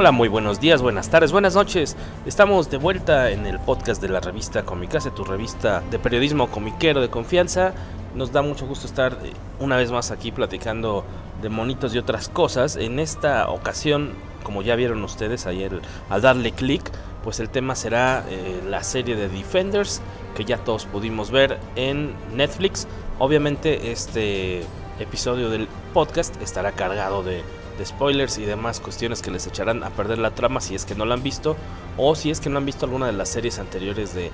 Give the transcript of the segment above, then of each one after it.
Hola, muy buenos días, buenas tardes, buenas noches. Estamos de vuelta en el podcast de la revista Comicase, tu revista de periodismo comiquero de confianza. Nos da mucho gusto estar eh, una vez más aquí platicando de monitos y otras cosas. En esta ocasión, como ya vieron ustedes ayer al darle clic, pues el tema será eh, la serie de Defenders que ya todos pudimos ver en Netflix. Obviamente este episodio del podcast estará cargado de, de spoilers y demás cuestiones que les echarán a perder la trama si es que no la han visto o si es que no han visto alguna de las series anteriores de,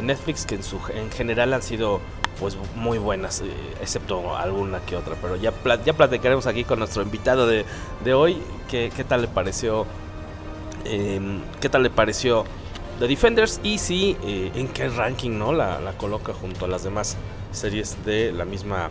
Netflix que en, su, en general han sido pues muy buenas, eh, excepto alguna que otra. Pero ya, ya platicaremos aquí con nuestro invitado de, de hoy. ¿Qué, ¿Qué tal le pareció? em, ¿Qué tal le pareció The Defenders? Y si eh, en qué ranking no la, la coloca junto a las demás series de la misma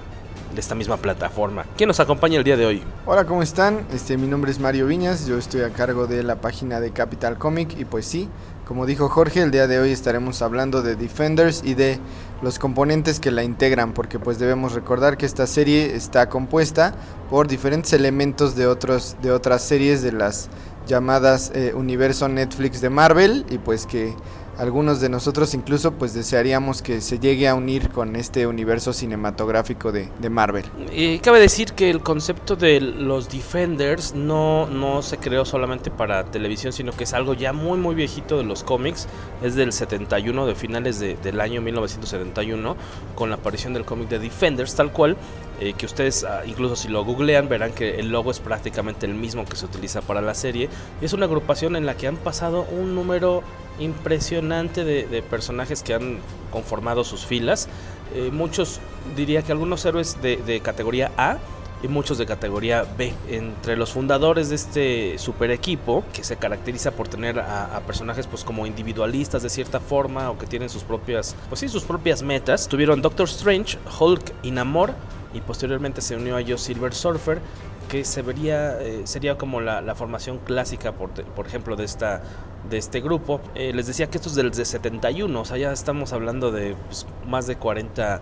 de esta misma plataforma. ¿Quién nos acompaña el día de hoy? Hola, ¿cómo están? Este, mi nombre es Mario Viñas, yo estoy a cargo de la página de Capital Comic y pues sí, como dijo Jorge, el día de hoy estaremos hablando de Defenders y de los componentes que la integran, porque pues debemos recordar que esta serie está compuesta por diferentes elementos de otros de otras series de las llamadas eh, universo Netflix de Marvel y pues que algunos de nosotros incluso pues desearíamos que se llegue a unir con este universo cinematográfico de, de Marvel. Eh, cabe decir que el concepto de los Defenders no, no se creó solamente para televisión, sino que es algo ya muy muy viejito de los cómics. Es del 71, de finales de- del año 1971, con la aparición del cómic de Defenders, tal cual. Eh, que ustedes, ah, incluso si lo googlean, verán que el logo es prácticamente el mismo que se utiliza para la serie. Es una agrupación en la que han pasado un número impresionante de, personajes que han conformado sus filas. Eh, muchos, diría que algunos héroes de, categoría A y muchos de categoría B. Entre los fundadores de este super equipo, que se caracteriza por tener a, a personajes pues como individualistas de cierta forma o que tienen sus propias, pues sí, sus propias metas, tuvieron Doctor Strange, Hulk y Namor y posteriormente se unió a ellos Silver Surfer que se vería eh, sería como la, la formación clásica por, por ejemplo de esta de este grupo. Eh, les decía que esto es del de 71 o sea ya estamos hablando de pues, más de 40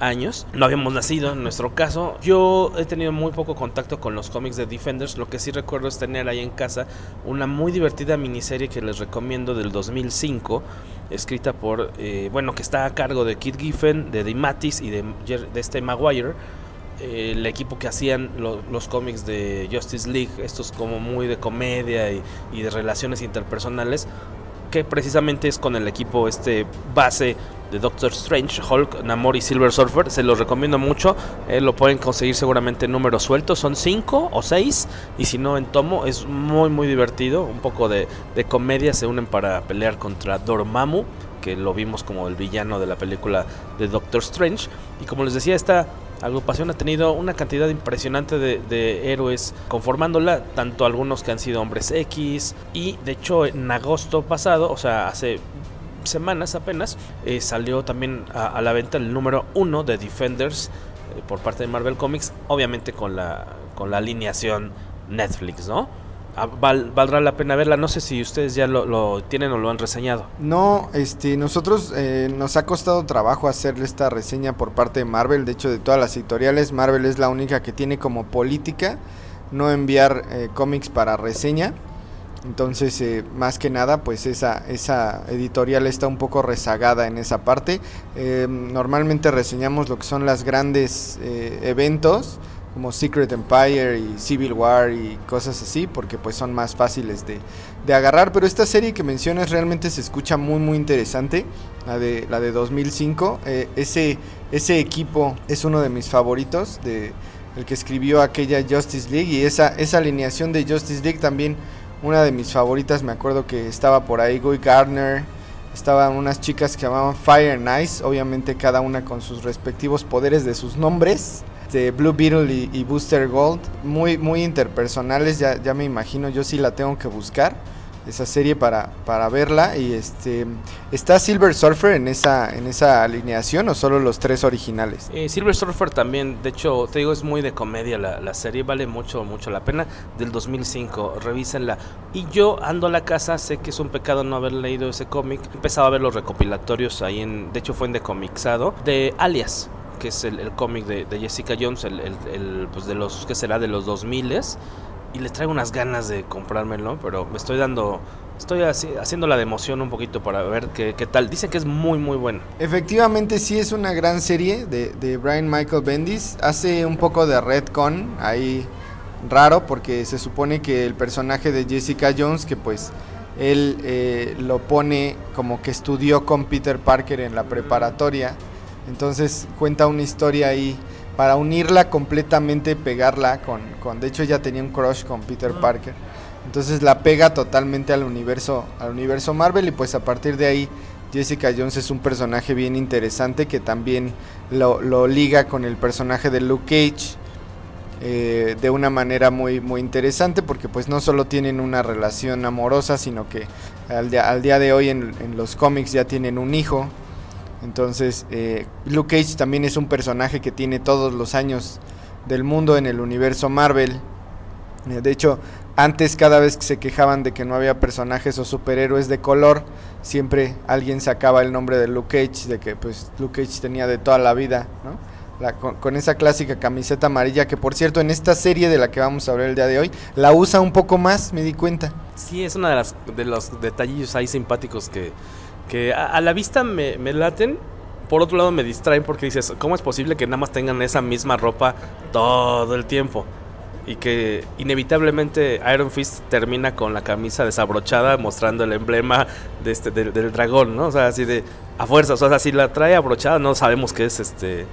años no habíamos nacido en nuestro caso. Yo he tenido muy poco contacto con los cómics de Defenders. Lo que sí recuerdo es tener ahí en casa una muy divertida miniserie que les recomiendo del 2005 escrita por eh, bueno que está a cargo de Kid Giffen de Dave Mattis y de, de este Maguire eh, el equipo que hacían lo- los cómics de Justice League, estos como muy de comedia y, y de relaciones interpersonales, que precisamente es con el equipo este base de Doctor Strange, Hulk, Namor y Silver Surfer. Se los recomiendo mucho. eh, lo pueden conseguir seguramente en números sueltos. Son cinco o seis. Y si no en tomo, es muy muy divertido. Un poco de, de comedia. Se unen para pelear contra Dormammu. Que lo vimos como el villano de la película de Doctor Strange. Y como les decía, esta agrupación ha tenido una cantidad impresionante de, de héroes conformándola, tanto algunos que han sido hombres X y de hecho en agosto pasado, o sea, hace semanas apenas, eh, salió también a, la venta el número uno de Defenders eh, por parte de Marvel Comics, obviamente con la, con la alineación Netflix, ¿no? Ah, val- valdrá la pena verla, no sé si ustedes ya lo, tienen o lo han reseñado. No, este, nosotros eh, nos ha costado trabajo hacer esta reseña por parte de Marvel. De hecho, de todas las editoriales, Marvel es la única que tiene como política no enviar cómics para reseña. Entonces, eh, más que nada, pues esa, esa editorial está un poco rezagada en esa parte. Eh, normalmente reseñamos lo que son las grandes eh, eventos como Secret Empire y Civil War y cosas así, porque pues son más fáciles de, de agarrar. Pero esta serie que mencionas realmente se escucha muy muy interesante, la de, la de 2005. Eh, ese, ese equipo es uno de mis favoritos, de, el que escribió aquella Justice League y esa, esa alineación de Justice League también una de mis favoritas. Me acuerdo que estaba por ahí Guy Gardner. Estaban unas chicas que llamaban Fire and Ice, obviamente cada una con sus respectivos poderes de sus nombres de Blue Beetle y, y Booster Gold, muy, muy interpersonales, ya, ya me imagino, yo sí la tengo que buscar, esa serie para, para verla, y este, ¿está Silver Surfer en esa, en esa alineación o solo los tres originales? Eh, Silver Surfer también, de hecho, te digo, es muy de comedia la, la serie, vale mucho, mucho la pena, del 2005, revísenla. Y yo ando a la casa, sé que es un pecado no haber leído ese cómic, empezaba a ver los recopilatorios ahí en, de hecho fue en Decomixado, de Alias, que es el, cómic de, Jessica Jones, el, el- el, pues de los, que será? De los 2000 y les traigo unas ganas de comprármelo, pero me estoy dando Estoy haciendo la de emoción un poquito para ver qué, tal. Dicen que es muy, muy bueno. Efectivamente, sí es una gran serie de, de Brian Michael Bendis. Hace un poco de Redcon ahí raro porque se supone que el personaje de Jessica Jones, que pues él eh, lo pone como que estudió con Peter Parker en la preparatoria. Entonces cuenta una historia ahí para unirla completamente, pegarla con, con de hecho ella tenía un crush con Peter Parker entonces la pega totalmente al universo, al universo Marvel y pues a partir de ahí Jessica Jones es un personaje bien interesante que también lo, liga con el personaje de Luke Cage eh, de una manera muy, muy interesante porque pues no solo tienen una relación amorosa sino que al día, de hoy en, los cómics ya tienen un hijo. Entonces eh, Luke Cage también es un personaje que tiene todos los años del mundo en el universo Marvel. Eh, de hecho, antes cada vez que se quejaban de que no había personajes o superhéroes de color, siempre alguien sacaba el nombre de Luke Cage, de que pues Luke Cage tenía de toda la vida, ¿no? con, esa clásica camiseta amarilla que por cierto en esta serie de la que vamos a hablar el día de hoy la usa un poco más, me di cuenta. Sí, es uno de, de los detallillos ahí simpáticos que, que a, la vista me, me laten, por otro lado me distraen porque dices, ¿cómo es posible que nada más tengan esa misma ropa todo el tiempo? Y que inevitablemente Iron Fist termina con la camisa desabrochada mostrando el emblema de este del, dragón, ¿no? O sea, así de a fuerza, o sea, si la trae abrochada no sabemos qué es este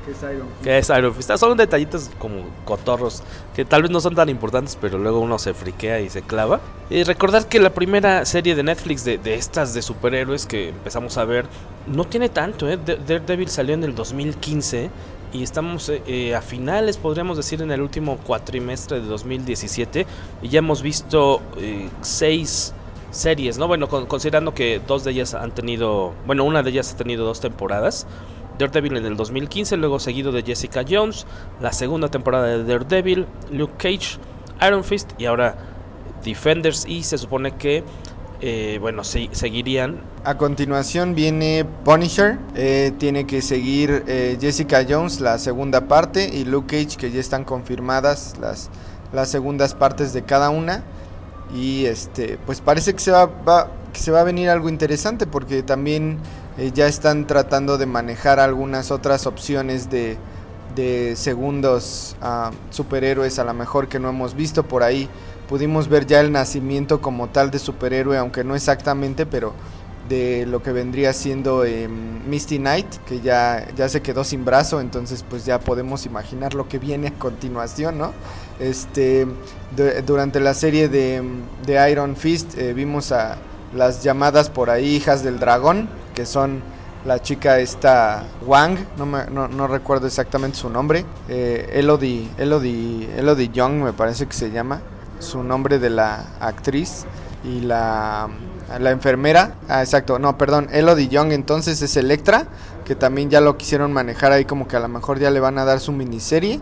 qué es Iron Fist. Son detallitos como cotorros que tal vez no son tan importantes, pero luego uno se friquea y se clava. Y recordar que la primera serie de Netflix de, de estas de superhéroes que empezamos a ver no tiene tanto, ¿eh? Daredevil salió en el 2015 y estamos eh, eh, a finales, podríamos decir, en el último cuatrimestre de 2017 y ya hemos visto eh, seis series, ¿no? Bueno, considerando que dos de ellas han tenido, bueno, una de ellas ha tenido dos temporadas. Daredevil en el 2015, luego seguido de Jessica Jones, la segunda temporada de Daredevil, Luke Cage, Iron Fist y ahora Defenders y se supone que eh, bueno, sí, seguirían. A continuación viene Punisher, eh, tiene que seguir eh, Jessica Jones, la segunda parte, y Luke Cage, que ya están confirmadas las, las segundas partes de cada una. Y este, pues parece que se va, que se va a venir algo interesante, porque también ya están tratando de manejar algunas otras opciones de, de segundos ah, superhéroes, a lo mejor que no hemos visto por ahí pudimos ver ya el nacimiento como tal de superhéroe, aunque no exactamente, pero de lo que vendría siendo em, Misty Knight, que ya, ya se quedó sin brazo, entonces pues ya podemos imaginar lo que viene a continuación, ¿no? Este, durante la serie de, de Iron Fist eh, vimos a las llamadas por ahí hijas del dragón, que son la chica esta Wang, no, me, no, recuerdo exactamente su nombre, eh, Elodie, Elodie, Elodie Young me parece que se llama, su nombre de la actriz y la, la enfermera. Ah, exacto, no, perdón, Elodie Young entonces es Electra, que también ya lo quisieron manejar ahí como que a lo mejor ya le van a dar su miniserie.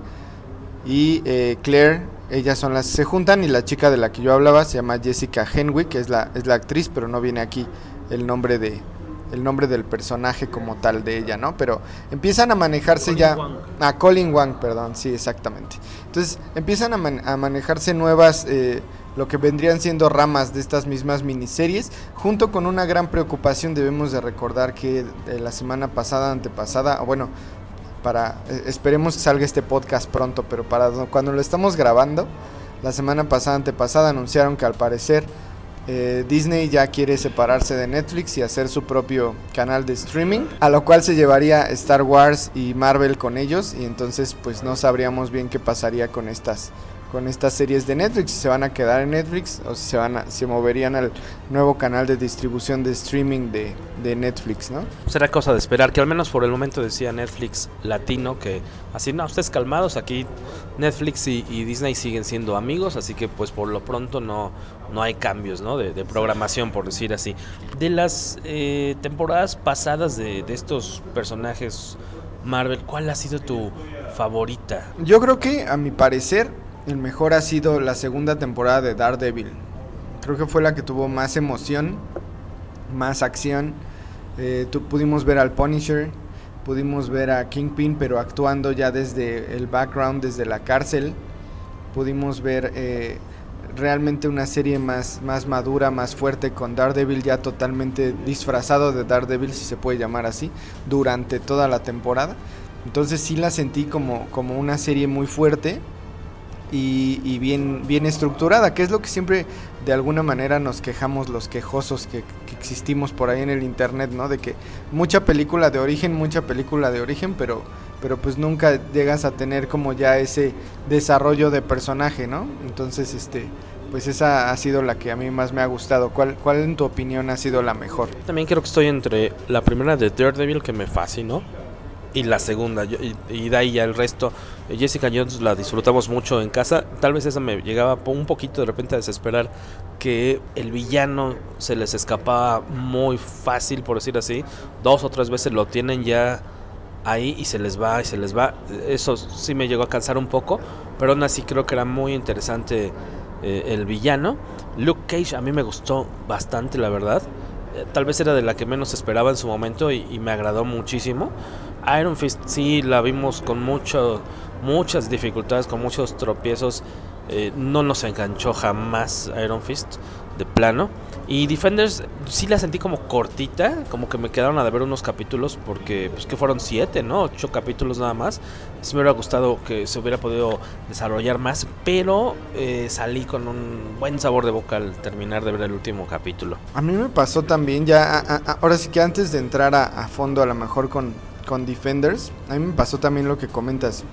Y eh, Claire, ellas son las que se juntan y la chica de la que yo hablaba se llama Jessica Henwick, que es la, es la actriz, pero no viene aquí el nombre de, el nombre del personaje como tal de ella, ¿no? Pero empiezan a manejarse ya... A Colin Wang, perdón, sí, exactamente. Entonces empiezan a, manejarse nuevas, eh, lo que vendrían siendo ramas de estas mismas miniseries, junto con una gran preocupación debemos de recordar que eh, la semana pasada, antepasada, bueno, para, eh, esperemos que salga este podcast pronto, pero para cuando lo estamos grabando, la semana pasada, antepasada, anunciaron que al parecer eh, Disney ya quiere separarse de Netflix y hacer su propio canal de streaming, a lo cual se llevaría Star Wars y Marvel con ellos y entonces pues no sabríamos bien qué pasaría con estas con estas series de Netflix, si se van a quedar en Netflix o si se van a, se moverían al nuevo canal de distribución de streaming de, de, Netflix, ¿no? Será cosa de esperar, que al menos por el momento decía Netflix latino que así, no, ustedes calmados, aquí Netflix y, Disney siguen siendo amigos, así que pues por lo pronto no, no hay cambios, ¿no? De, programación, por decir así. De las eh, temporadas pasadas de, estos personajes Marvel, ¿cuál ha sido tu favorita? Yo creo que, a mi parecer, el mejor ha sido la segunda temporada de Daredevil. Creo que fue la que tuvo más emoción, más acción. Eh, pudimos ver al Punisher, pudimos ver a Kingpin, pero actuando ya desde el background, desde la cárcel. Pudimos ver eh, realmente una serie más, más madura, más fuerte, con Daredevil ya totalmente disfrazado de Daredevil, si se puede llamar así, durante toda la temporada. Entonces sí la sentí como, como una serie muy fuerte y, bien, bien estructurada, que es lo que siempre de alguna manera nos quejamos los quejosos que, existimos por ahí en el internet, ¿no? De que mucha película de origen, mucha película de origen, pero, pero pues nunca llegas a tener como ya ese desarrollo de personaje, ¿no? Entonces, este, pues esa ha sido la que a mí más me ha gustado. ¿Cuál, cuál en tu opinión ha sido la mejor? También creo que estoy entre la primera de Daredevil que me fascinó y la segunda. y, de ahí ya el resto. Jessica Jones la disfrutamos mucho en casa. Tal vez esa me llegaba un poquito de repente a desesperar que el villano se les escapaba muy fácil, por decir así. Dos o tres veces lo tienen ya ahí y se les va y se les va. Eso sí me llegó a cansar un poco, pero aún así creo que era muy interesante eh, el villano. Luke Cage a mí me gustó bastante, la verdad. Eh, tal vez era de la que menos esperaba en su momento y me agradó muchísimo. Iron Fist sí la vimos con mucho, muchas dificultades, con muchos tropiezos. Eh, no nos enganchó jamás Iron Fist de plano. Y Defenders sí la sentí como cortita, como que me quedaron a ver unos capítulos porque pues que fueron siete, ¿no? Ocho capítulos nada más. Sí me hubiera gustado que se hubiera podido desarrollar más, pero eh, salí con un buen sabor de boca al terminar de ver el último capítulo. A mí me pasó también ya, ahora sí que antes de entrar a fondo a lo mejor con con Defenders, a mí me pasó también lo que comentas.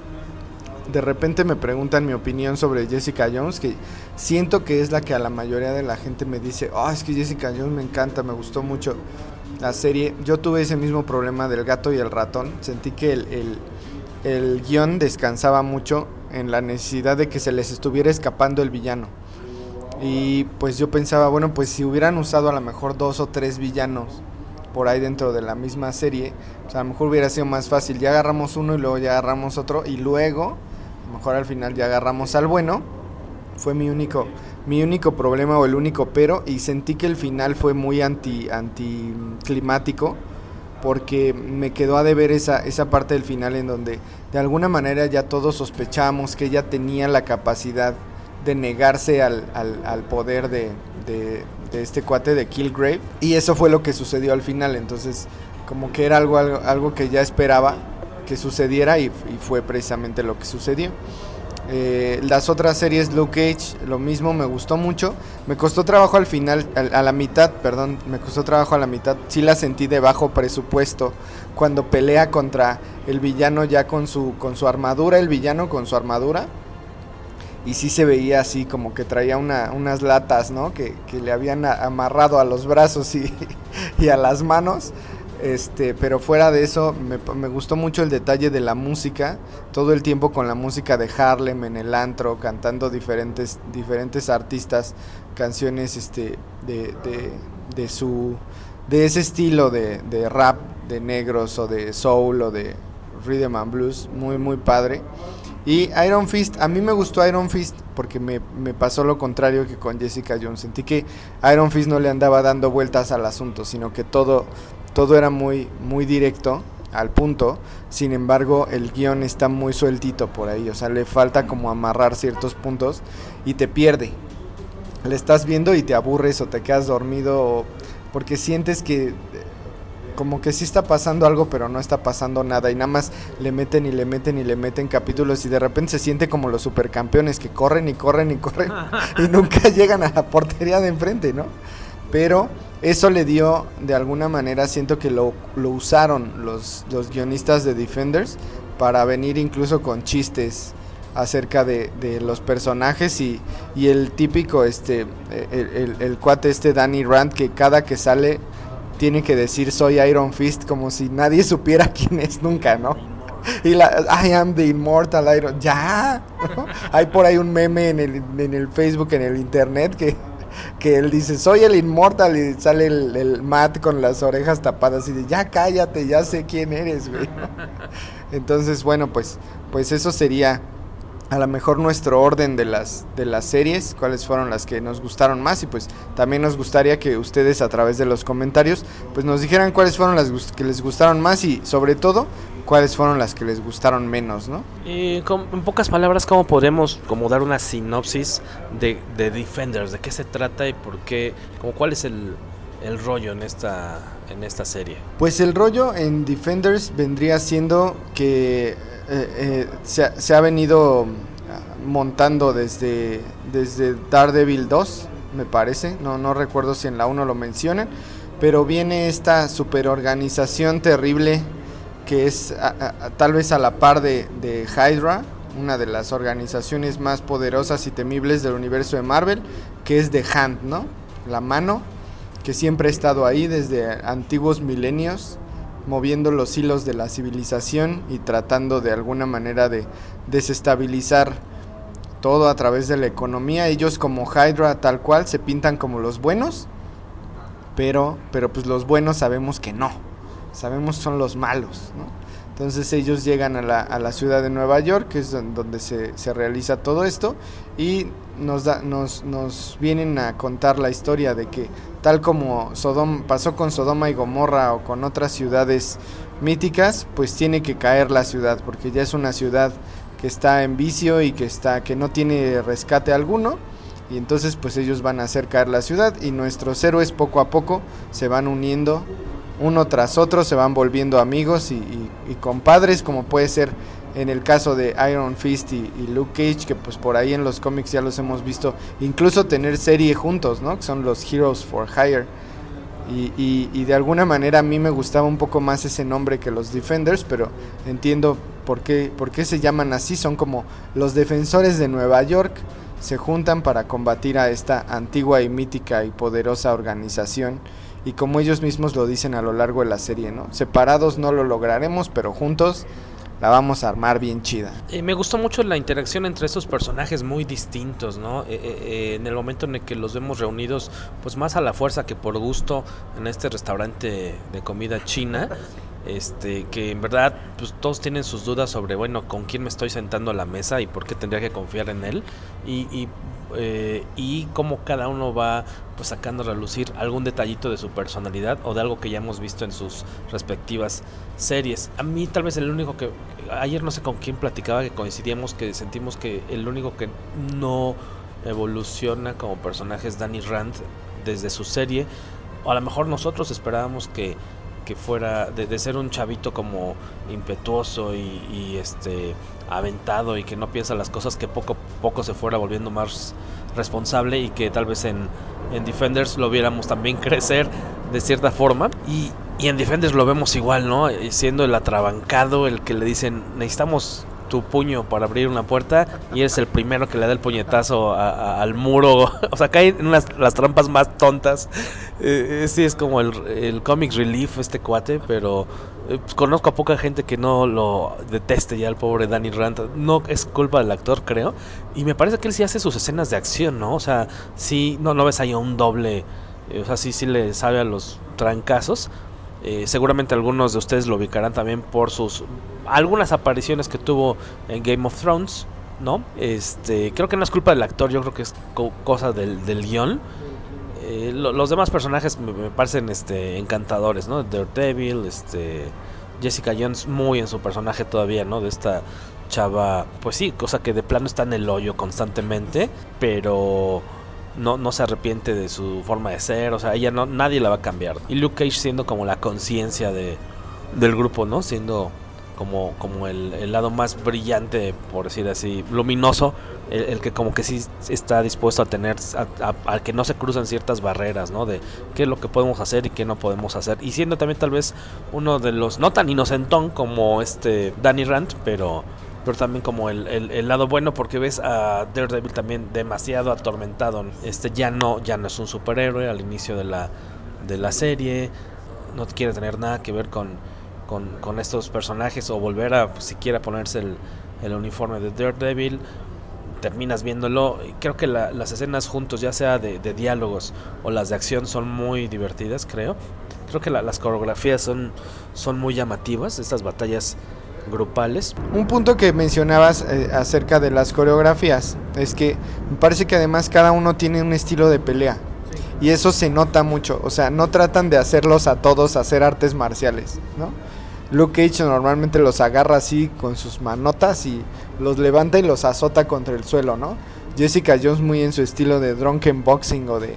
De repente me preguntan mi opinión sobre Jessica Jones, que siento que es la que a la mayoría de la gente me dice, oh, es que Jessica Jones me encanta, me gustó mucho la serie. Yo tuve ese mismo problema del gato y el ratón. Sentí que el, el, el guion descansaba mucho en la necesidad de que se les estuviera escapando el villano. Y pues yo pensaba, bueno, pues si hubieran usado a lo mejor dos o tres villanos por ahí dentro de la misma serie, sea, a lo mejor hubiera sido más fácil, ya agarramos uno y luego ya agarramos otro y luego, mejor al final ya agarramos al bueno. Fue mi único mi único problema o el único pero y sentí que el final fue muy anti climático porque me quedó a deber esa, esa parte del final en donde de alguna manera ya todos sospechamos que ella tenía la capacidad de negarse al, al, poder de, de este cuate de Killgrave. Y eso fue lo que sucedió al final. Entonces, como que era algo, algo, que ya esperaba que sucediera y, fue precisamente lo que sucedió. Eh, las otras series, Luke Cage, lo mismo, me gustó mucho. Me costó trabajo al final, a, la mitad, perdón, me costó trabajo a la mitad. Sí la sentí de bajo presupuesto cuando pelea contra el villano ya con su, con su armadura, el villano con su armadura y sí se veía así como que traía una, unas latas, ¿no? Que, le habían amarrado a los brazos y, a las manos. Este, pero fuera de eso, me, me, gustó mucho el detalle de la música, todo el tiempo con la música de Harlem en el antro, cantando diferentes, diferentes artistas, canciones este, de, de, de su, de ese estilo de, de rap de negros o de soul o de rhythm and blues, muy muy padre. Y Iron Fist, a mí me gustó Iron Fist porque me, pasó lo contrario que con Jessica Jones. Sentí que Iron Fist no le andaba dando vueltas al asunto, sino que todo, todo era muy, muy directo, al punto. Sin embargo, el guion está muy sueltito por ahí. O sea, le falta como amarrar ciertos puntos y te pierde. Le estás viendo y te aburres o te quedas dormido porque sientes que como que sí está pasando algo, pero no está pasando nada. Y nada más le meten y le meten y le meten capítulos y de repente se siente como los supercampeones que corren y corren y corren y nunca llegan a la portería de enfrente, ¿no? Pero eso le dio, de alguna manera, siento que lo, lo usaron los, los guionistas de Defenders para venir incluso con chistes acerca de, de los personajes y, y, el típico, este, el, el, el cuate este Danny Rand que cada que sale tiene que decir soy Iron Fist como si nadie supiera quién es nunca, ¿no? Y la I am the immortal Iron. Ya. Hay por ahí un meme en el, en el Facebook, en el internet que, que él dice soy el inmortal y sale el, el, Matt con las orejas tapadas y dice ya cállate, ya sé quién eres, güey. Entonces, bueno, pues, pues eso sería a lo mejor nuestro orden de las, de las series, cuáles fueron las que nos gustaron más y pues también nos gustaría que ustedes a través de los comentarios pues nos dijeran cuáles fueron las que les gustaron más y sobre todo cuáles fueron las que les gustaron menos, ¿no? Y en pocas palabras, ¿cómo podemos como dar una sinopsis de, de Defenders? ¿De qué se trata y por qué? Como, ¿Cuál es el, el rollo en esta, en esta serie? Pues el rollo en Defenders vendría siendo que eh, eh, se, se, ha venido montando desde, desde Daredevil 2, me parece. No, no recuerdo si en la 1 lo mencionan. Pero viene esta superorganización terrible que es tal vez a la par de, Hydra, una de las organizaciones más poderosas y temibles del universo de Marvel, que es The Hand, ¿no? La mano, que siempre ha estado ahí desde antiguos milenios, moviendo los hilos de la civilización y tratando de alguna manera de desestabilizar todo a través de la economía. Ellos como Hydra tal cual se pintan como los buenos, pero, pero pues los buenos sabemos que no sabemos son los malos. Entonces ellos llegan a la, a la, ciudad de Nueva York, que es donde se, se realiza todo esto, y nos, da, nos, nos, vienen a contar la historia de que tal como Sodom, pasó con Sodoma y Gomorra o con otras ciudades míticas, pues tiene que caer la ciudad, porque ya es una ciudad que está en vicio y que, está, que no tiene rescate alguno. Y entonces pues ellos van a hacer caer la ciudad y nuestros héroes poco a poco se van uniendo uno tras otro se van volviendo amigos y, compadres, como puede ser en el caso de Iron Fist y, Luke Cage, que pues por ahí en los cómics ya los hemos visto, incluso tener serie juntos, ¿no? Que son los Heroes for Hire. Y, y, de alguna manera a mí me gustaba un poco más ese nombre que los Defenders, pero entiendo por qué, por qué se llaman así, son como los defensores de Nueva York, se juntan para combatir a esta antigua y mítica y poderosa organización y como ellos mismos lo dicen a lo largo de la serie, ¿no? Separados no lo lograremos, pero juntos la vamos a armar bien chida. Y me gustó mucho la interacción entre estos personajes muy distintos, ¿no? Eh, eh, eh, en el momento en el que los vemos reunidos, pues más a la fuerza que por gusto en este restaurante de comida china. Este, que en verdad pues todos tienen sus dudas sobre bueno con quién me estoy sentando a la mesa y por qué tendría que confiar en él y, y eh, y cómo cada uno va pues sacando a relucir algún detallito de su personalidad o de algo que ya hemos visto en sus respectivas series. A mí tal vez el único que ayer no sé con quién platicaba que coincidíamos que sentimos que el único que no evoluciona como personaje es Danny Rand desde su serie o a lo mejor nosotros esperábamos que que fuera de, ser un chavito como impetuoso y, este aventado y que no piensa las cosas que poco a poco se fuera volviendo más responsable y que tal vez en, en Defenders lo viéramos también crecer de cierta forma y, y en Defenders lo vemos igual, ¿no? Siendo el atrabancado, el que le dicen necesitamos tu puño para abrir una puerta y eres el primero que le da el puñetazo al muro. o sea, cae en las trampas más tontas. Eh, sí, es como el, el comic relief este cuate, pero eh, pues, conozco a poca gente que no lo deteste ya el pobre Danny Rand. No es culpa del actor, creo. Y me parece que él sí hace sus escenas de acción, ¿no? O sea, sí, no, no ves ahí un doble. Eh, o sea, sí, sí le sabe a los trancazos. seguramente algunos de ustedes lo ubicarán también por sus algunas apariciones que tuvo en Game of Thrones, ¿no? Este, creo que no es culpa del actor, yo creo que es cosa del, del guion. Eh, los demás personajes me, parecen este, encantadores, ¿no? Daredevil, este, Jessica Jones muy en su personaje todavía, ¿no? De esta chava, pues sí, cosa que de plano está en el hoyo constantemente, pero no, no se arrepiente de su forma de ser, o sea, ella no, nadie la va a cambiar. Y Luke Cage siendo como la conciencia de, del grupo, ¿no? Siendo como, como el, lado más brillante, por decir así, luminoso, el, que como que sí está dispuesto a tener, a, que no se cruzan ciertas barreras, ¿no? De qué es lo que podemos hacer y qué no podemos hacer. Y siendo también tal vez uno de los, no tan inocentón como este Danny Rand, pero, pero también como el, el, lado bueno porque ves a Daredevil también demasiado atormentado. Este ya no, ya no es un superhéroe al inicio de la, de la serie, no quiere tener nada que ver con con, estos personajes o volver a siquiera ponerse el, el uniforme de Daredevil terminas viéndolo. Creo que las escenas juntos, ya sea de, diálogos o las de acción, son muy divertidas, creo. Creo que las coreografías son, son muy llamativas, estas batallas grupales. Un punto que mencionabas eh, acerca de las coreografías es que me parece que además cada uno tiene un estilo de pelea. Y eso se nota mucho, o sea, no tratan de hacerlos a todos hacer artes marciales, ¿no? Luke Cage normalmente los agarra así con sus manotas y los levanta y los azota contra el suelo, ¿no? Jessica Jones muy en su estilo de drunken boxing o de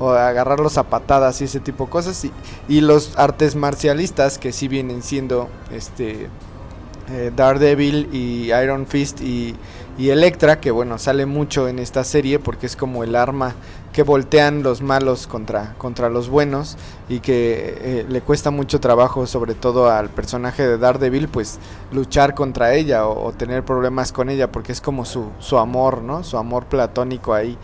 o agarrarlos a patadas y ese tipo de cosas y, y los artes marcialistas que sí vienen siendo este eh, Daredevil y Iron Fist y, y Electra, que bueno, sale mucho en esta serie porque es como el arma que voltean los malos contra, contra los buenos y que eh, le cuesta mucho trabajo, sobre todo al personaje de Daredevil, pues luchar contra ella o, o tener problemas con ella porque es como su, su amor, ¿no? Su amor platónico ahí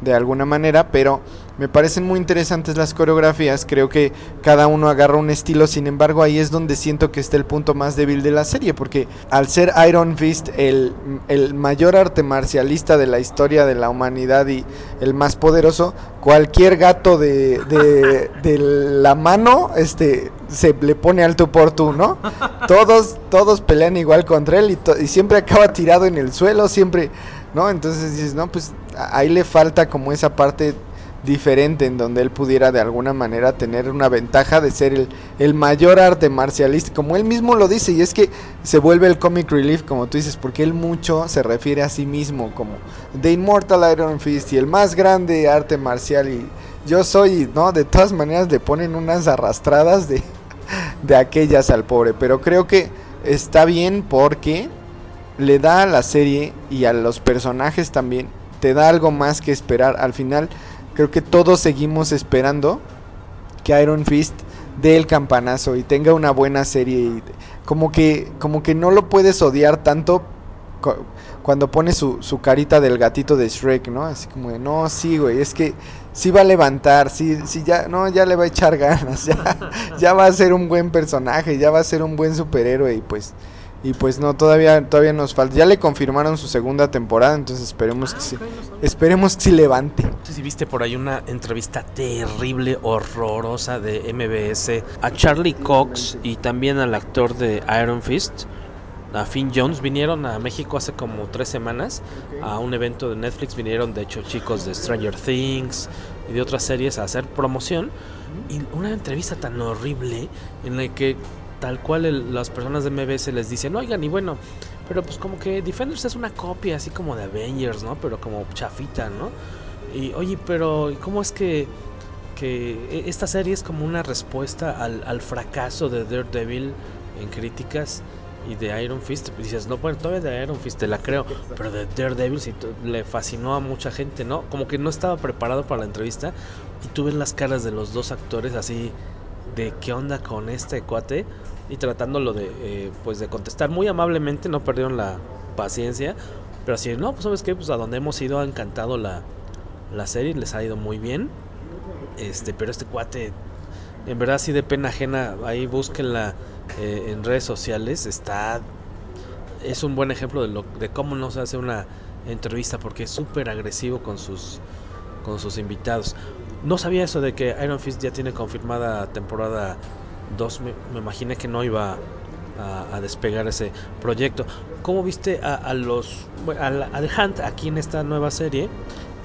de alguna manera, pero me parecen muy interesantes las coreografías, creo que cada uno agarra un estilo, sin embargo ahí es donde siento que está el punto más débil de la serie, porque al ser Iron Fist el, el mayor arte marcialista de la historia de la humanidad y el más poderoso, cualquier gato de, de, de la mano este, se le pone alto por tú, ¿no? Todos, todos pelean igual contra él y, y siempre acaba tirado en el suelo, siempre... ¿no? Entonces dices, no, pues ahí le falta como esa parte diferente en donde él pudiera de alguna manera tener una ventaja de ser el, el, mayor arte marcialista, como él mismo lo dice, y es que se vuelve el comic relief, como tú dices, porque él mucho se refiere a sí mismo como The Immortal Iron Fist y el más grande arte marcial, y yo soy, ¿no? De todas maneras le ponen unas arrastradas de, de aquellas al pobre, pero creo que está bien porque le da a la serie y a los personajes también, te da algo más que esperar al final creo que todos seguimos esperando que Iron Fist dé el campanazo y tenga una buena serie. Y como que, como que no lo puedes odiar tanto cuando pone su, su carita del gatito de Shrek, ¿no? Así como de, no, sí, güey, es que sí va a levantar, sí, sí, ya, no, ya le va a echar ganas, ya, ya va a ser un buen personaje, ya va a ser un buen superhéroe y pues... Y pues no, todavía, todavía nos falta. Ya le confirmaron su segunda temporada, entonces esperemos Ah, que sí. Esperemos que sí levante. No sé si viste por ahí una entrevista terrible, horrorosa de MBS a Charlie Cox y también al actor de Iron Fist, a Finn Jones. Vinieron a México hace como tres semanas a un evento de Netflix. Vinieron, de hecho, chicos de Stranger Things y de otras series a hacer promoción. Y una entrevista tan horrible en la que tal cual las personas de MBS les dicen, oigan, y bueno, pero pues como que Defenders es una copia así como de Avengers, ¿no? Pero como chafita, ¿no? Y oye, pero ¿cómo es que, que e- esta serie es como una respuesta al, al fracaso de Daredevil en críticas y de Iron Fist? Dices, no, bueno, todavía de Iron Fist te la creo, pero de Daredevil sí le fascinó a mucha gente, ¿no? Como que no estaba preparado para la entrevista y tú ves las caras de los dos actores así de qué onda con este cuate y tratándolo de eh, pues de contestar muy amablemente no perdieron la paciencia pero así no pues sabes qué pues a donde hemos ido ha encantado la, la serie les ha ido muy bien este pero este cuate en verdad sí de pena ajena ahí búsquenla eh, en redes sociales está es un buen ejemplo de lo de cómo no se hace una entrevista porque es súper agresivo con sus con sus invitados no sabía eso de que Iron Fist ya tiene confirmada temporada 2. Me, me imaginé que no iba a, despegar ese proyecto. ¿Cómo viste a, los bueno, a, la- a The Hunt aquí en esta nueva serie?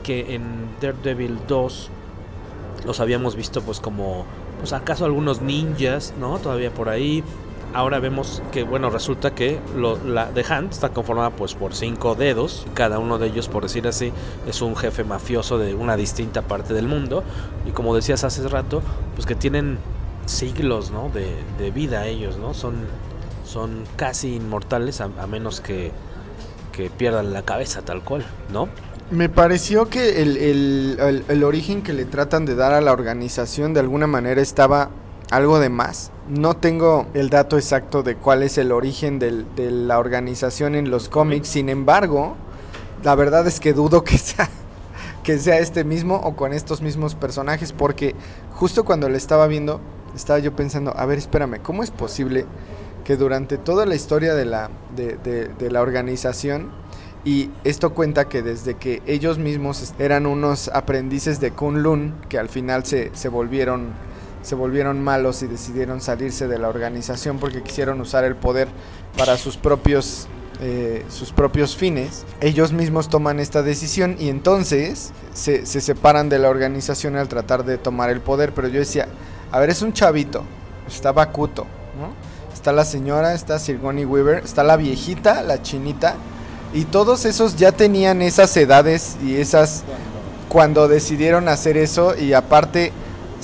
Que en Daredevil 2 los habíamos visto pues como pues acaso algunos ninjas, ¿no? Todavía por ahí. Ahora vemos que, bueno, resulta que la The Hunt está conformada pues por cinco dedos. Cada uno de ellos, por decir así, es un jefe mafioso de una distinta parte del mundo. Y como decías hace rato, pues que tienen siglos. De, de vida ellos, ¿no? Son, son casi inmortales a, menos que, pierdan la cabeza tal cual, ¿no? Me pareció que el origen que le tratan de dar a la organización de alguna manera estaba algo de más. No tengo el dato exacto de cuál es el origen de la organización en los cómics, sin embargo, la verdad es que dudo que sea, que sea este mismo o con estos mismos personajes, porque justo cuando le estaba viendo, estaba yo pensando, a ver, espérame, ¿cómo es posible que durante toda la historia de la, de- la organización, y esto cuenta que desde que ellos mismos eran unos aprendices de Kunlun, que al final se, se volvieron se volvieron malos y decidieron salirse de la organización porque quisieron usar el poder para sus propios eh, sus propios fines. Ellos mismos toman esta decisión y entonces se, se separan de la organización al tratar de tomar el poder. Pero yo decía, a ver, es un chavito, está Bakuto, está la señora, está Sigourney Weaver, está la viejita, la chinita, y todos esos ya tenían esas edades y esas cuando decidieron hacer eso y aparte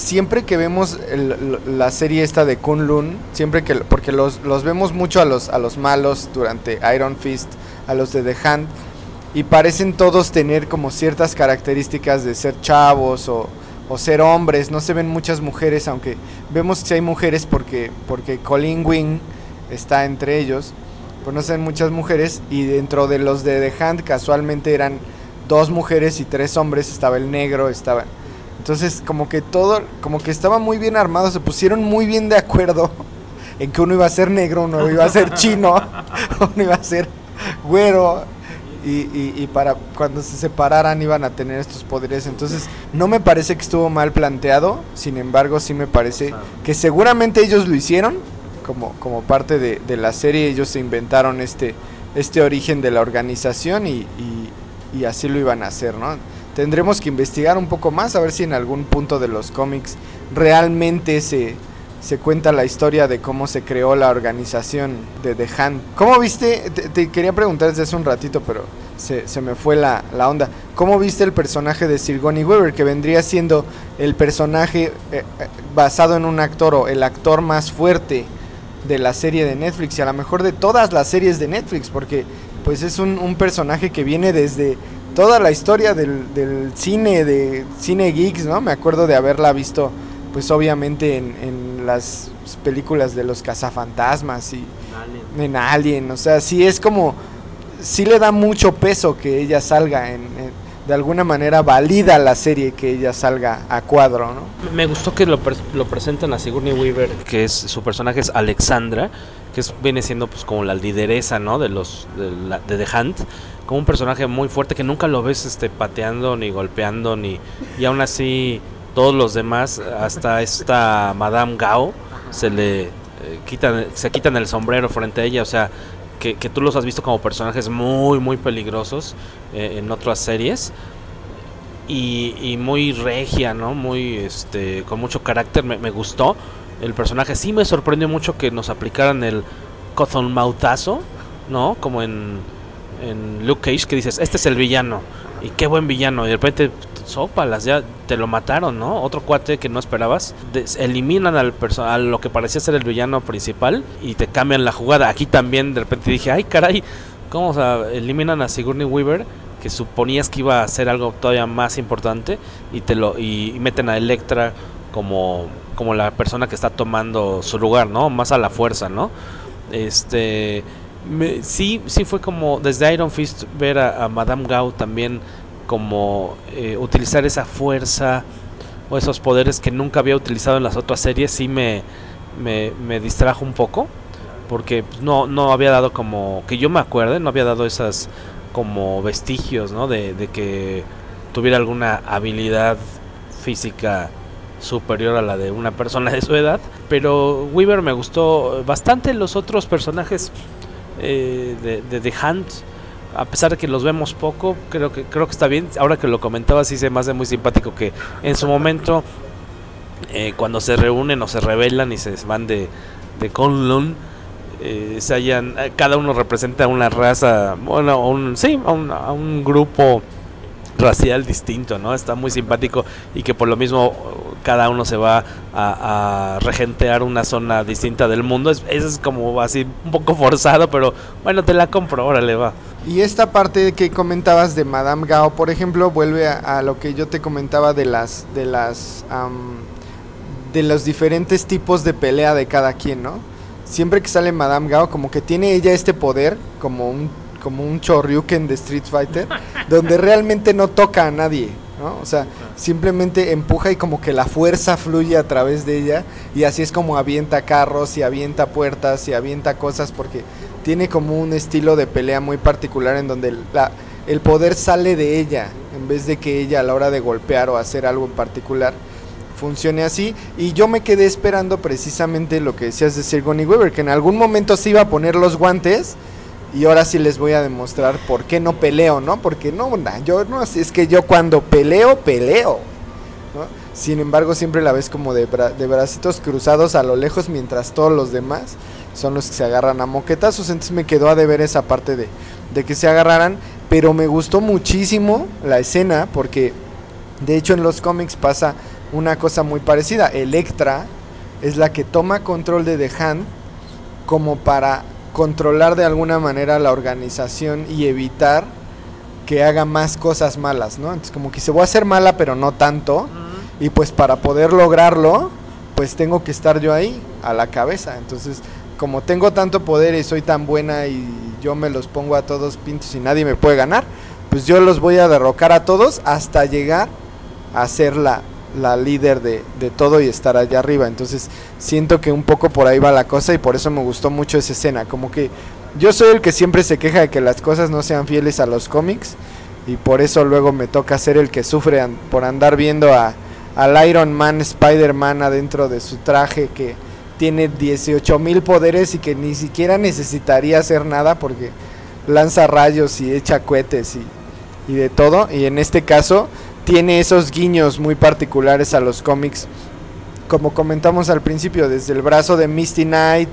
siempre que vemos la serie esta de Kunlun, siempre que porque los, los vemos mucho a los a los malos durante Iron Fist, a los de The Hand y parecen todos tener como ciertas características de ser chavos o, o ser hombres, no se ven muchas mujeres, aunque vemos que hay mujeres porque porque Colin Wing está entre ellos, pues no se ven muchas mujeres. Y dentro de los de The Hand casualmente eran dos mujeres y tres hombres, estaba el negro, estaba entonces, como que todo, como que estaba muy bien armado, se pusieron muy bien de acuerdo en que uno iba a ser negro, uno iba a ser chino, uno iba a ser güero. Y, y, para cuando se separaran iban a tener estos poderes. Entonces, no me parece que estuvo mal planteado. Sin embargo, sí me parece que seguramente ellos lo hicieron. Como, como parte de, de la serie, ellos se inventaron este, este origen de la organización y, y así lo iban a hacer, ¿no? Tendremos que investigar un poco más a ver si en algún punto de los cómics realmente se, se cuenta la historia de cómo se creó la organización de The Hand. ¿Cómo viste? Te, quería preguntar desde hace un ratito, pero se, se me fue la, la, onda. ¿Cómo viste el personaje de Sirgoni Weaver, que vendría siendo el personaje eh, eh, basado en un actor o el actor más fuerte de la serie de Netflix y a lo mejor de todas las series de Netflix? Porque pues es un, un personaje que viene desde toda la historia del, del, cine, de cine geeks, ¿no? Me acuerdo de haberla visto, pues obviamente en, en las películas de los cazafantasmas y en Alien, o sea, sí es como, sí le da mucho peso que ella salga en, de alguna manera valida la serie que ella salga a cuadro, ¿no? Me gustó que lo, lo presentan a Sigourney Weaver, que es su personaje es Alexandra, que es, viene siendo pues como la lideresa, ¿no? De los de, la, de The Hunt como un personaje muy fuerte que nunca lo ves este pateando ni golpeando ni y aún así todos los demás hasta esta Madame Gao se le eh, quitan se quitan el sombrero frente a ella. O sea que, que, tú los has visto como personajes muy muy peligrosos eh, en otras series. Y, y, muy regia no muy este con mucho carácter. Me, me, gustó. El personaje sí me sorprendió mucho que nos aplicaran el cozón mautazo no como en en Luke Cage que dices, este es el villano. Y qué buen villano. Y de repente, sopalas, ya te lo mataron, ¿no? Otro cuate que no esperabas. eliminan al a lo que parecía ser el villano principal y te cambian la jugada. Aquí también de repente dije, ay caray, ¿cómo o sea, eliminan a Sigourney Weaver? Que suponías que iba a ser algo todavía más importante y te lo y, y meten a Electra como, como la persona que está tomando su lugar, ¿no? Más a la fuerza, ¿no? Este me, sí, sí fue como desde Iron Fist ver a, Madame Gao también como eh, utilizar esa fuerza o esos poderes que nunca había utilizado en las otras series, sí me, me, me distrajo un poco porque no, no había dado como, que yo me acuerde, no había dado esas como vestigios, ¿no? De, de que tuviera alguna habilidad física superior a la de una persona de su edad. Pero Weaver me gustó bastante. Los otros personajes eh, de, de, The Hunt a pesar de que los vemos poco, creo que creo que está bien. Ahora que lo comentaba, sí se me hace muy simpático que en su momento, eh, cuando se reúnen o se rebelan y se van de, de Kunlun, eh, se hayan, eh, cada uno representa una raza, bueno, un, sí, a un, a un grupo racial distinto, ¿no? Está muy simpático y que por lo mismo cada uno se va a, a regentear una zona distinta del mundo. Es, es como así un poco forzado, pero bueno, te la compro, órale, va. Y esta parte que comentabas de Madame Gao, por ejemplo, vuelve a, a lo que yo te comentaba de las de las um, de los diferentes tipos de pelea de cada quien, ¿no? Siempre que sale Madame Gao, como que tiene ella este poder, como un como un Choryuken de Street Fighter, donde realmente no toca a nadie, ¿no? O sea, simplemente empuja y como que la fuerza fluye a través de ella y así es como avienta carros y avienta puertas y avienta cosas porque tiene como un estilo de pelea muy particular en donde la, el poder sale de ella en vez de que ella a la hora de golpear o hacer algo en particular funcione así y yo me quedé esperando precisamente lo que decías de Sigourney Weaver que en algún momento se iba a poner los guantes y ahora sí les voy a demostrar por qué no peleo, ¿no? Porque no, yo no, es que yo cuando peleo, peleo. Sin embargo, siempre la ves como de, de bracitos cruzados a lo lejos mientras todos los demás son los que se agarran a moquetazos. Entonces me quedó a deber esa parte de, de que se agarraran. Pero me gustó muchísimo la escena porque de hecho en los cómics pasa una cosa muy parecida. Electra es la que toma control de The Hand como para controlar de alguna manera la organización y evitar que haga más cosas malas, ¿no? Entonces como que se voy a hacer mala pero no tanto y pues para poder lograrlo pues tengo que estar yo ahí a la cabeza. Entonces como tengo tanto poder y soy tan buena y yo me los pongo a todos pintos y nadie me puede ganar, pues yo los voy a derrocar a todos hasta llegar a ser la, la líder de, de, todo y estar allá arriba. Entonces siento que un poco por ahí va la cosa y por eso me gustó mucho esa escena. Como que yo soy el que siempre se queja de que las cosas no sean fieles a los cómics y por eso luego me toca ser el que sufre por andar viendo a, al Iron Man, Spider-Man adentro de su traje que tiene 18 mil poderes y que ni siquiera necesitaría hacer nada porque lanza rayos y echa cohetes y, y de todo. Y en este caso tiene esos guiños muy particulares a los cómics. Como comentamos al principio, desde el brazo de Misty Knight,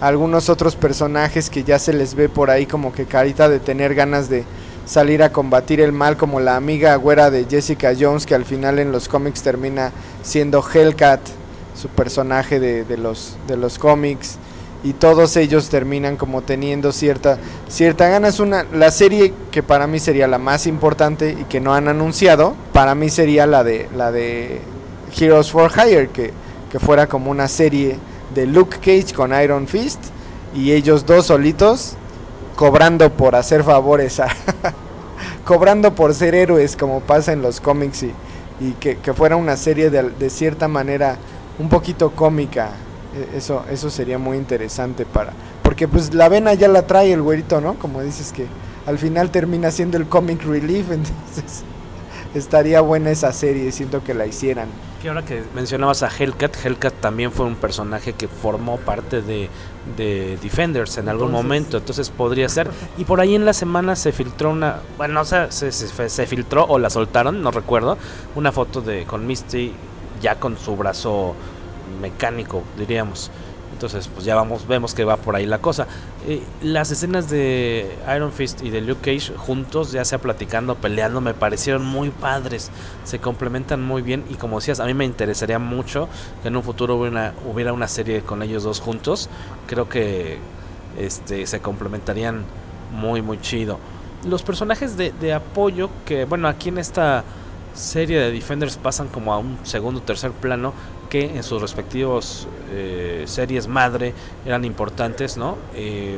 algunos otros personajes que ya se les ve por ahí como que carita de tener ganas de salir a combatir el mal, como la amiga güera de Jessica Jones, que al final en los cómics termina siendo Hellcat, su personaje de, de los, de los cómics y todos ellos terminan como teniendo cierta cierta gana. Una la serie que para mí sería la más importante y que no han anunciado para mí sería la de la de Heroes for Hire que, que fuera como una serie de Luke Cage con Iron Fist y ellos dos solitos cobrando por hacer favores a cobrando por ser héroes como pasa en los cómics y, y que, que, fuera una serie de, de cierta manera un poquito cómica eso, eso sería muy interesante para. Porque pues la vena ya la trae el güerito, ¿no? Como dices que al final termina siendo el comic relief, entonces estaría buena esa serie, siento que la hicieran. Que ahora que mencionabas a Hellcat, Hellcat también fue un personaje que formó parte de, de Defenders en algún entonces, momento, entonces podría ser. Y por ahí en la semana se filtró una, bueno, o sea, se, se, se filtró o la soltaron, no recuerdo, una foto de con Misty ya con su brazo mecánico, diríamos. Entonces, pues ya vamos, vemos que va por ahí la cosa. Eh, las escenas de Iron Fist y de Luke Cage juntos, ya sea platicando, peleando, me parecieron muy padres. Se complementan muy bien y como decías, a mí me interesaría mucho que en un futuro hubiera una, hubiera una serie con ellos dos juntos. Creo que este se complementarían muy, muy chido. Los personajes de, de apoyo que, bueno, aquí en esta serie de Defenders pasan como a un segundo tercer plano que en sus respectivos eh, series madre eran importantes, ¿no? Eh,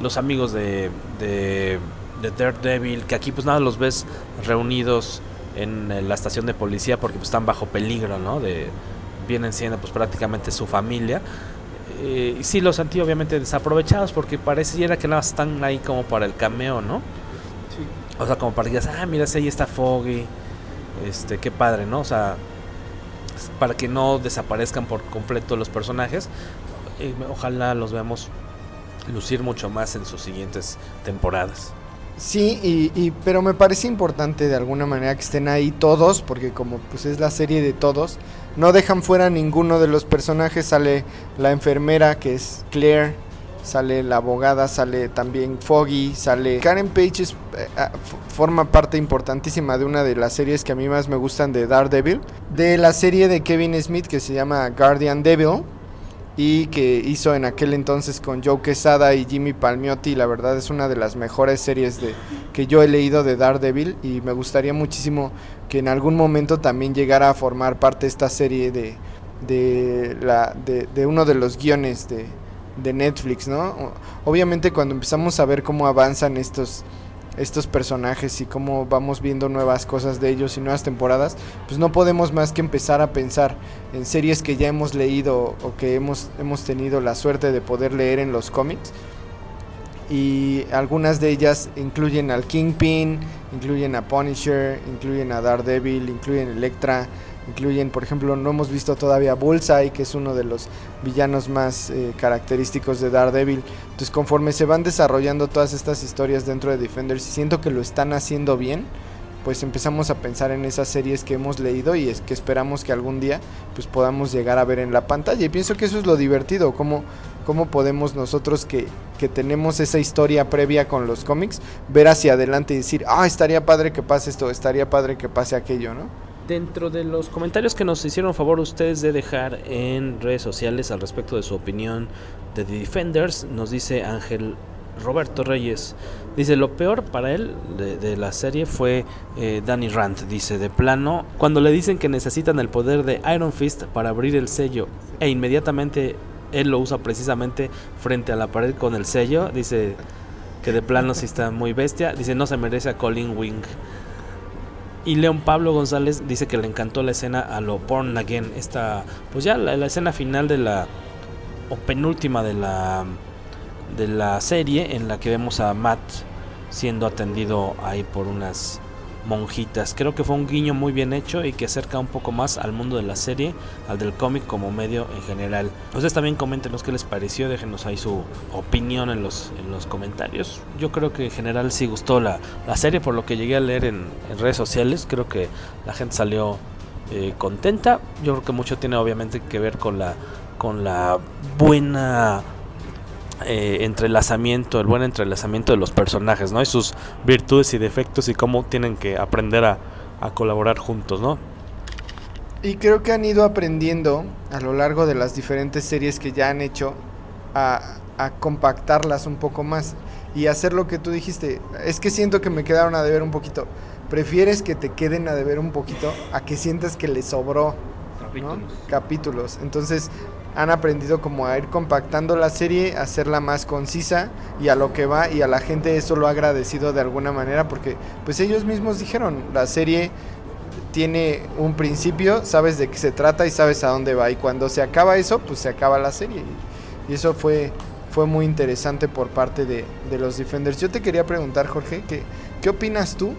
los amigos de, de, de, Daredevil, que aquí pues nada los ves reunidos en la estación de policía porque pues, están bajo peligro, ¿no? De, vienen siendo pues prácticamente su familia. Eh, y sí, los sentí obviamente desaprovechados porque pareciera que nada están ahí como para el cameo, ¿no? Sí. O sea, como para que digas, ah, mira, ahí está Foggy, este, qué padre, ¿no? O sea, para que no desaparezcan por completo los personajes. Ojalá los veamos lucir mucho más en sus siguientes temporadas. Sí, y, y, pero me parece importante de alguna manera que estén ahí todos, porque como pues es la serie de todos, no dejan fuera ninguno de los personajes, sale la enfermera que es Claire, sale la abogada, sale también Foggy, sale Karen Page eh, forma parte importantísima de una de las series que a mí más me gustan de Daredevil, de la serie de Kevin Smith que se llama Guardian Devil y que hizo en aquel entonces con Joe Quesada y Jimmy Palmiotti, la verdad es una de las mejores series de que yo he leído de Daredevil y me gustaría muchísimo que en algún momento también llegara a formar parte de esta serie de de, la, de, de uno de los guiones de, de Netflix, ¿no? Obviamente cuando empezamos a ver cómo avanzan estos estos personajes y cómo vamos viendo nuevas cosas de ellos y nuevas temporadas, pues no podemos más que empezar a pensar en series que ya hemos leído o que hemos, hemos tenido la suerte de poder leer en los cómics. Y algunas de ellas incluyen al Kingpin, incluyen a Punisher, incluyen a Daredevil, incluyen Electra, incluyen, por ejemplo, no hemos visto todavía Bullseye, que es uno de los villanos más eh, característicos de Daredevil. Entonces, conforme se van desarrollando todas estas historias dentro de Defenders, y siento que lo están haciendo bien, pues empezamos a pensar en esas series que hemos leído y es que esperamos que algún día pues podamos llegar a ver en la pantalla. Y pienso que eso es lo divertido, cómo, cómo podemos nosotros que, que tenemos esa historia previa con los cómics, ver hacia adelante y decir, ah, estaría padre que pase esto, estaría padre que pase aquello, ¿no? Dentro de los comentarios que nos hicieron favor ustedes de dejar en redes sociales al respecto de su opinión de The Defenders, nos dice Ángel Roberto Reyes. Dice, lo peor para él de, la serie fue eh, Danny Rand. Dice, de plano, cuando le dicen que necesitan el poder de Iron Fist para abrir el sello e inmediatamente él lo usa precisamente frente a la pared con el sello, dice que de plano sí está muy bestia. Dice, no se merece a Colin Wing. Y León Pablo González dice que le encantó la escena a lo Born Again. Esta, pues ya la, la escena final de la, o penúltima de la de la serie en la que vemos a Matt siendo atendido ahí por unas monjitas. Creo que fue un guiño muy bien hecho y que acerca un poco más al mundo de la serie, al del cómic como medio en general. Ustedes también coméntenos qué les pareció, déjenos ahí su opinión en los, en los comentarios. Yo creo que en general sí gustó la, la serie por lo que llegué a leer en, redes sociales. Creo que la gente salió eh, contenta. Yo creo que mucho tiene obviamente que ver con la, con la buena eh, entrelazamiento, el buen entrelazamiento de los personajes, ¿no? Y sus virtudes y defectos y cómo tienen que aprender a, colaborar juntos, ¿no? Y creo que han ido aprendiendo a lo largo de las diferentes series que ya han hecho a, a, compactarlas un poco más y hacer lo que tú dijiste. Es que siento que me quedaron a deber un poquito. Prefieres que te queden a deber un poquito a que sientas que le sobró capítulos. capítulos. Entonces, han aprendido como a ir compactando la serie, hacerla más concisa y a lo que va y a la gente eso lo ha agradecido de alguna manera porque pues ellos mismos dijeron, la serie tiene un principio, sabes de qué se trata y sabes a dónde va y cuando se acaba eso, pues se acaba la serie y, eso fue, fue muy interesante por parte de, los Defenders. Yo te quería preguntar Jorge, ¿qué, qué opinas tú?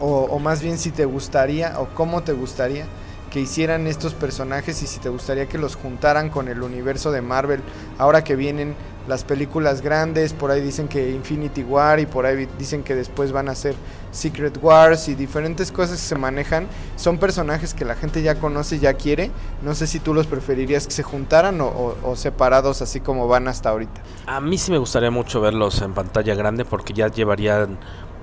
O, o más bien si te gustaría o cómo te gustaría que hicieran estos personajes y si te gustaría que los juntaran con el universo de Marvel. Ahora que vienen las películas grandes, por ahí dicen que Infinity War y por ahí dicen que después van a ser Secret Wars y diferentes cosas que se manejan. Son personajes que la gente ya conoce, ya quiere. No sé si tú los preferirías que se juntaran o, o separados así como van hasta ahorita. A mí sí me gustaría mucho verlos en pantalla grande porque ya llevarían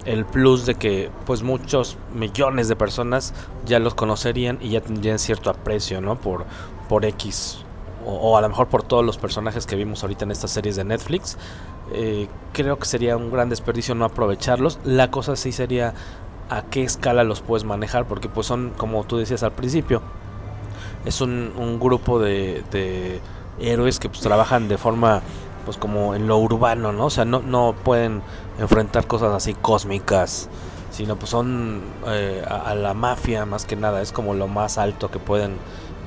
el plus de que pues muchos millones de personas ya los conocerían y ya tendrían cierto aprecio, ¿no? Por, por X o, a lo mejor por todos los personajes que vimos ahorita en estas series de Netflix. Eh, creo que sería un gran desperdicio no aprovecharlos. La cosa sí sería a qué escala los puedes manejar, porque pues son, como tú decías al principio, es un, un grupo de, de héroes que pues trabajan de forma pues como en lo urbano, ¿no? O sea, no, no pueden enfrentar cosas así cósmicas, sino pues son eh, a, la mafia más que nada, es como lo más alto que pueden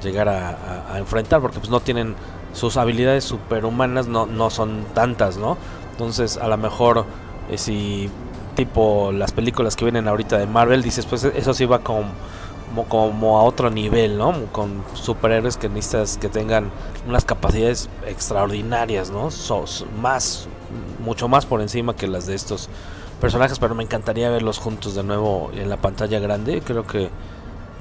llegar a, enfrentar, porque pues no tienen sus habilidades superhumanas, no, no son tantas, ¿no? Entonces a lo mejor eh, si tipo las películas que vienen ahorita de Marvel, dices pues eso sí va como como, a otro nivel, ¿no? Con superhéroes que necesitas que tengan unas capacidades extraordinarias, ¿no? más, mucho más por encima que las de estos personajes, pero me encantaría verlos juntos de nuevo en la pantalla grande. Creo que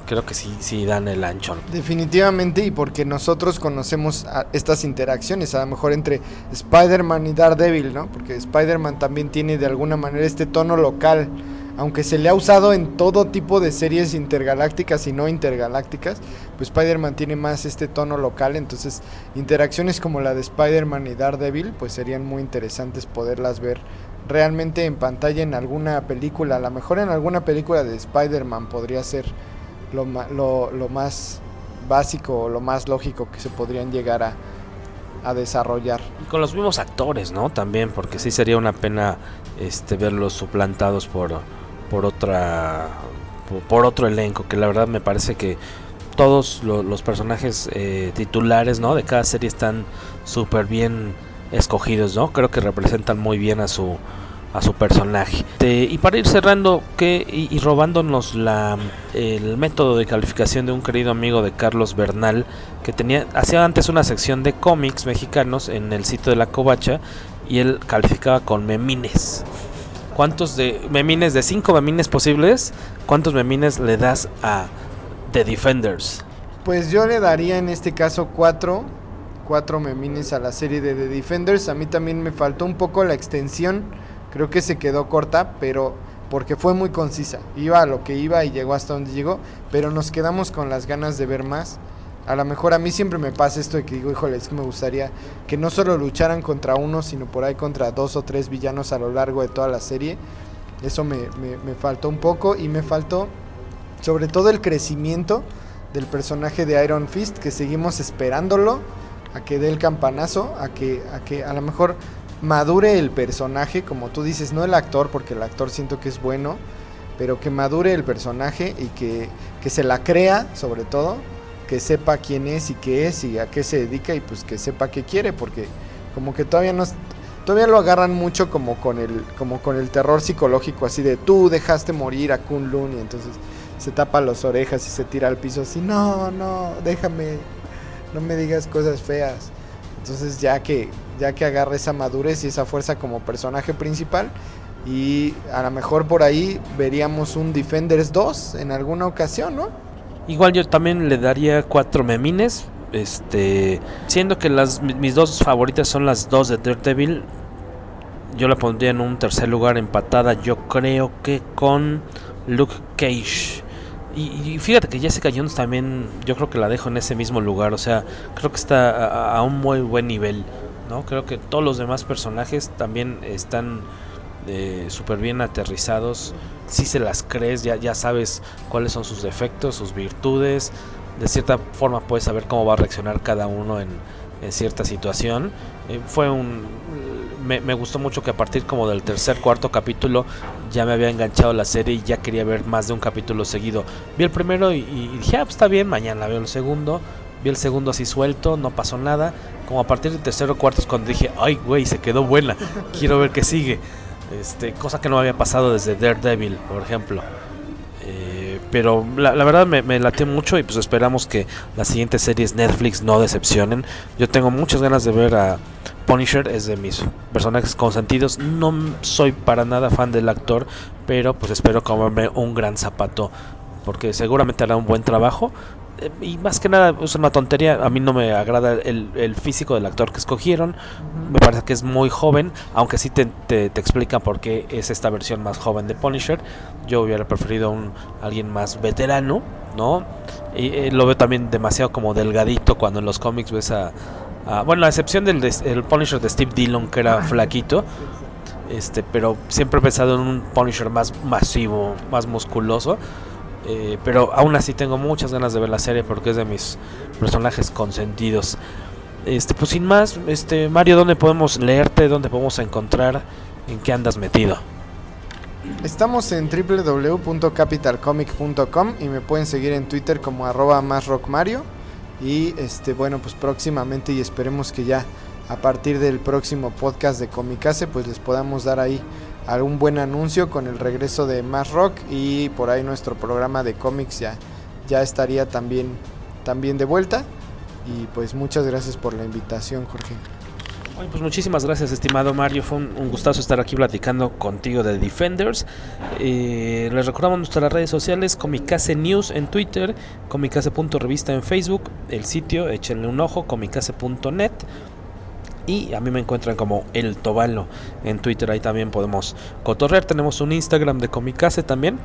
creo que sí, sí dan el ancho. Definitivamente, y porque nosotros conocemos estas interacciones, a lo mejor entre Spider-Man y Daredevil, ¿no? Porque Spider-Man también tiene de alguna manera este tono local aunque se le ha usado en todo tipo de series intergalácticas y no intergalácticas, pues Spider-Man tiene más este tono local, entonces interacciones como la de Spider-Man y Daredevil, pues serían muy interesantes poderlas ver realmente en pantalla en alguna película, a lo mejor en alguna película de Spider-Man podría ser lo, lo, más básico o lo más lógico que se podrían llegar a, a desarrollar. con los mismos actores, ¿no? También, porque sí sería una pena este verlos suplantados por por otra por, otro elenco que la verdad me parece que todos los personajes eh, titulares no de cada serie están súper bien escogidos no creo que representan muy bien a su a su personaje. Y para ir cerrando que y, robándonos la el método de calificación de un querido amigo de Carlos Bernal que tenía hacía antes una sección de cómics mexicanos en el sitio de la covacha y él calificaba con memines ¿cuántos de memines, de cinco memines posibles, cuántos memines le das a The Defenders? Pues yo le daría en este caso cuatro, cuatro memines a la serie de The Defenders. A mí también me faltó un poco la extensión, creo que se quedó corta, pero porque fue muy concisa. Iba a lo que iba y llegó hasta donde llegó, pero nos quedamos con las ganas de ver más. A lo mejor a mí siempre me pasa esto de que digo, híjole, es que me gustaría que no solo lucharan contra uno, sino por ahí contra dos o tres villanos a lo largo de toda la serie. Eso me, me, faltó un poco y me faltó sobre todo el crecimiento del personaje de Iron Fist, que seguimos esperándolo a que dé el campanazo, a que a, que a lo mejor madure el personaje, como tú dices, no el actor, porque el actor siento que es bueno, pero que madure el personaje y que, que se la crea sobre todo que sepa quién es y qué es y a qué se dedica y pues que sepa qué quiere, porque como que todavía no todavía lo agarran mucho como con el como con el terror psicológico así de tú dejaste morir a Kun Lun y entonces se tapa las orejas y se tira al piso así, "No, no, déjame. No me digas cosas feas." Entonces, ya que ya que agarra esa madurez y esa fuerza como personaje principal y a lo mejor por ahí veríamos un Defenders 2 en alguna ocasión, ¿no? Igual yo también le daría cuatro memines. Este, siendo que las mis dos favoritas son las dos de Daredevil, yo la pondría en un tercer lugar empatada. Yo creo que con Luke Cage. Y, fíjate que Jessica Jones también, yo creo que la dejo en ese mismo lugar. O sea, creo que está a, un muy buen nivel. ¿no? Creo que todos los demás personajes también están eh, súper bien aterrizados si se las crees, ya, ya sabes cuáles son sus defectos, sus virtudes, de cierta forma puedes saber cómo va a reaccionar cada uno en, cierta situación. Eh, fue un... Me, gustó mucho que a partir como del tercer, cuarto capítulo ya me había enganchado la serie y ya quería ver más de un capítulo seguido. Vi el primero y, dije, ah, pues está bien, mañana veo el segundo. Vi el segundo así suelto, no pasó nada. Como a partir del tercero cuarto es cuando dije, ay, güey, se quedó buena. Quiero ver qué sigue. Este, cosa que no había pasado desde Daredevil, por ejemplo. Eh, pero la, verdad me, me latió mucho y pues esperamos que las siguientes series Netflix no decepcionen. Yo tengo muchas ganas de ver a Punisher, es de mis personajes consentidos. No soy para nada fan del actor, pero pues espero comerme un gran zapato porque seguramente hará un buen eh, y más que nada es una tontería. A mí no me agrada el, físico del actor que escogieron. Me parece que es muy joven, aunque sí te, te, explican por qué es esta versión más joven de Punisher. Yo hubiera preferido un alguien más veterano, ¿no? Y eh, lo veo también demasiado como delgadito cuando en los cómics ves a, bueno, a excepción del el Punisher de Steve Dillon que era flaquito. Este, pero siempre he pensado en un Punisher más masivo, más musculoso. Eh, pero aún así tengo muchas ganas de ver la serie porque es de mis personajes consentidos. Este, pues sin más, este Mario, ¿dónde podemos leerte? ¿Dónde podemos encontrar? ¿En qué andas metido? Estamos en www.capitalcomic.com y me pueden seguir en Twitter como arroba más Mario. Y este, bueno, pues próximamente y esperemos que ya a partir del próximo podcast de Comicase, pues les podamos dar ahí algún buen anuncio con el regreso de Más Rock y por ahí nuestro programa de cómics ya, ya estaría también, también de vuelta. Y pues muchas gracias por la invitación, Jorge. pues muchísimas gracias, estimado Mario. Fue un, gustazo estar aquí platicando contigo de Defenders. Eh, les recordamos nuestras redes sociales: Comicase News en Twitter, Comicase.revista en Facebook, el sitio, échenle un ojo, comicase.net. Y a mí me encuentran como El Tobalo en Twitter. Ahí también podemos cotorrear. Tenemos un Instagram de Comicase también.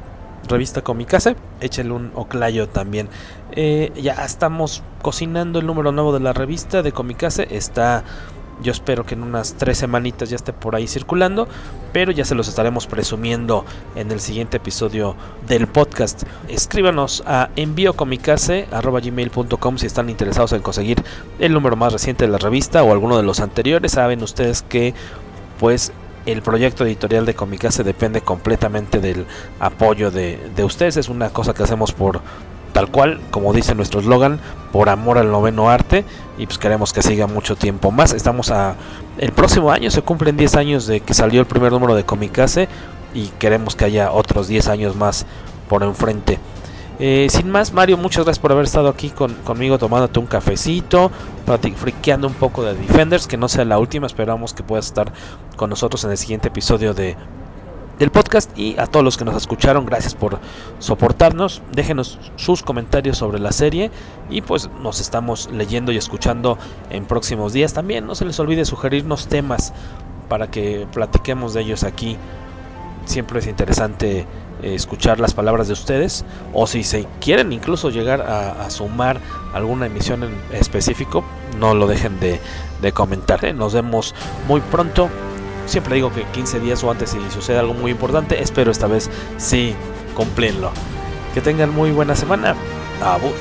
Revista Comicase. Échenle un oclayo también. Eh, ya estamos cocinando el número nuevo de la revista de Comicase. Está yo espero que en unas tres semanitas ya esté por ahí circulando, pero ya se los estaremos presumiendo en el siguiente episodio del podcast. Escríbanos a enviocomicase.gmail.com si están interesados en conseguir el número más reciente de la revista o alguno de los anteriores. Saben ustedes que pues el proyecto editorial de Comicase depende completamente del apoyo de, de ustedes. Es una cosa que hacemos por tal cual, como dice nuestro eslogan, por amor al noveno arte y pues queremos que siga mucho tiempo más. Estamos a el próximo año se cumplen 10 años de que salió el primer número de Comicase y queremos que haya otros 10 años más por enfrente. Eh, sin más, Mario, muchas gracias por haber estado aquí conmigo tomándote un cafecito, friqueando un poco de Defenders, que no sea la última, esperamos que puedas estar con nosotros en el siguiente episodio de del podcast y a todos los que nos escucharon, gracias por soportarnos. Déjenos sus comentarios sobre la serie y pues nos estamos leyendo y escuchando en próximos días. También no se les olvide sugerirnos temas para que platiquemos de ellos aquí. Siempre es interesante eh, escuchar las palabras de ustedes o si se quieren incluso llegar a, sumar alguna emisión en específico, no lo dejen de, comentar. ¿eh? Nos vemos muy pronto. Siempre digo que 15 días o antes si sucede algo muy importante, espero esta vez sí cumplirlo. Que tengan muy buena semana. Abur.